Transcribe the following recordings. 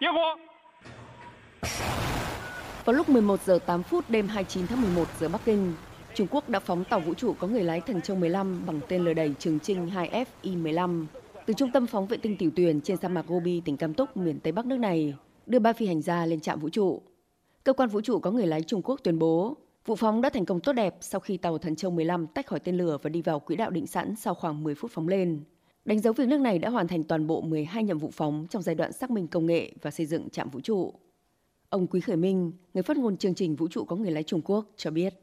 点火。Vào lúc 11 giờ 8 phút đêm 29 tháng 11 giờ Bắc Kinh, Trung Quốc đã phóng tàu vũ trụ có người lái Thần Châu 15 bằng tên lửa đẩy Trường Trinh 2F I-15 từ trung tâm phóng vệ tinh Tiểu Tuyền trên sa mạc Gobi, tỉnh Cam Túc, miền Tây Bắc nước này, đưa ba phi hành gia lên trạm vũ trụ. Cơ quan vũ trụ có người lái Trung Quốc tuyên bố, vụ phóng đã thành công tốt đẹp sau khi tàu Thần Châu 15 tách khỏi tên lửa và đi vào quỹ đạo định sẵn sau khoảng 10 phút phóng lên. Đánh dấu việc nước này đã hoàn thành toàn bộ 12 nhiệm vụ phóng trong giai đoạn xác minh công nghệ và xây dựng trạm vũ trụ. Ông Quý Khởi Minh, người phát ngôn chương trình vũ trụ có người lái Trung Quốc, cho biết.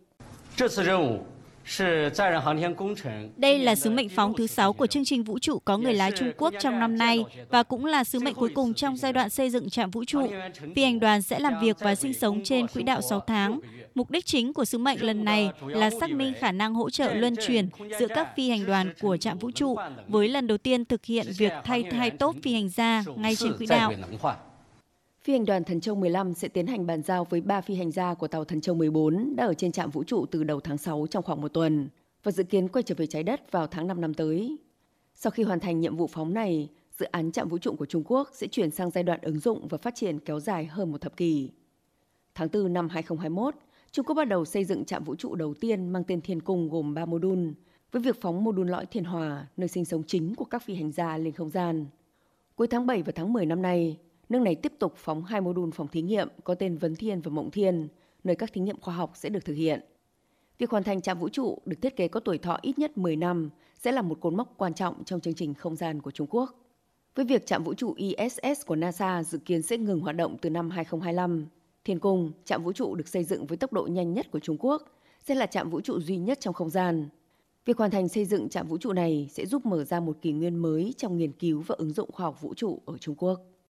Đây là sứ mệnh phóng thứ 6 của chương trình vũ trụ có người lái Trung Quốc trong năm nay và cũng là sứ mệnh cuối cùng trong giai đoạn xây dựng trạm vũ trụ. Phi hành đoàn sẽ làm việc và sinh sống trên quỹ đạo 6 tháng. Mục đích chính của sứ mệnh lần này là xác minh khả năng hỗ trợ luân chuyển giữa các phi hành đoàn của trạm vũ trụ với lần đầu tiên thực hiện việc thay thai tốt phi hành gia ngay trên quỹ đạo. Phi hành đoàn Thần Châu 15 sẽ tiến hành bàn giao với ba phi hành gia của tàu Thần Châu 14 đã ở trên trạm vũ trụ từ đầu tháng 6 trong khoảng một tuần và dự kiến quay trở về trái đất vào tháng 5 năm tới. Sau khi hoàn thành nhiệm vụ phóng này, dự án trạm vũ trụ của Trung Quốc sẽ chuyển sang giai đoạn ứng dụng và phát triển kéo dài hơn một thập kỷ. Tháng 4 năm 2021, Trung Quốc bắt đầu xây dựng trạm vũ trụ đầu tiên mang tên Thiên Cung gồm 3 mô đun, với việc phóng mô đun lõi Thiên Hòa, nơi sinh sống chính của các phi hành gia lên không gian. Cuối tháng 7 và tháng 10 năm nay, nước này tiếp tục phóng hai mô đun phòng thí nghiệm có tên Vấn Thiên và Mộng Thiên, nơi các thí nghiệm khoa học sẽ được thực hiện. Việc hoàn thành trạm vũ trụ được thiết kế có tuổi thọ ít nhất 10 năm sẽ là một cột mốc quan trọng trong chương trình không gian của Trung Quốc. Với việc trạm vũ trụ ISS của NASA dự kiến sẽ ngừng hoạt động từ năm 2025, Thiên Cung, trạm vũ trụ được xây dựng với tốc độ nhanh nhất của Trung Quốc, sẽ là trạm vũ trụ duy nhất trong không gian. Việc hoàn thành xây dựng trạm vũ trụ này sẽ giúp mở ra một kỷ nguyên mới trong nghiên cứu và ứng dụng khoa học vũ trụ ở Trung Quốc.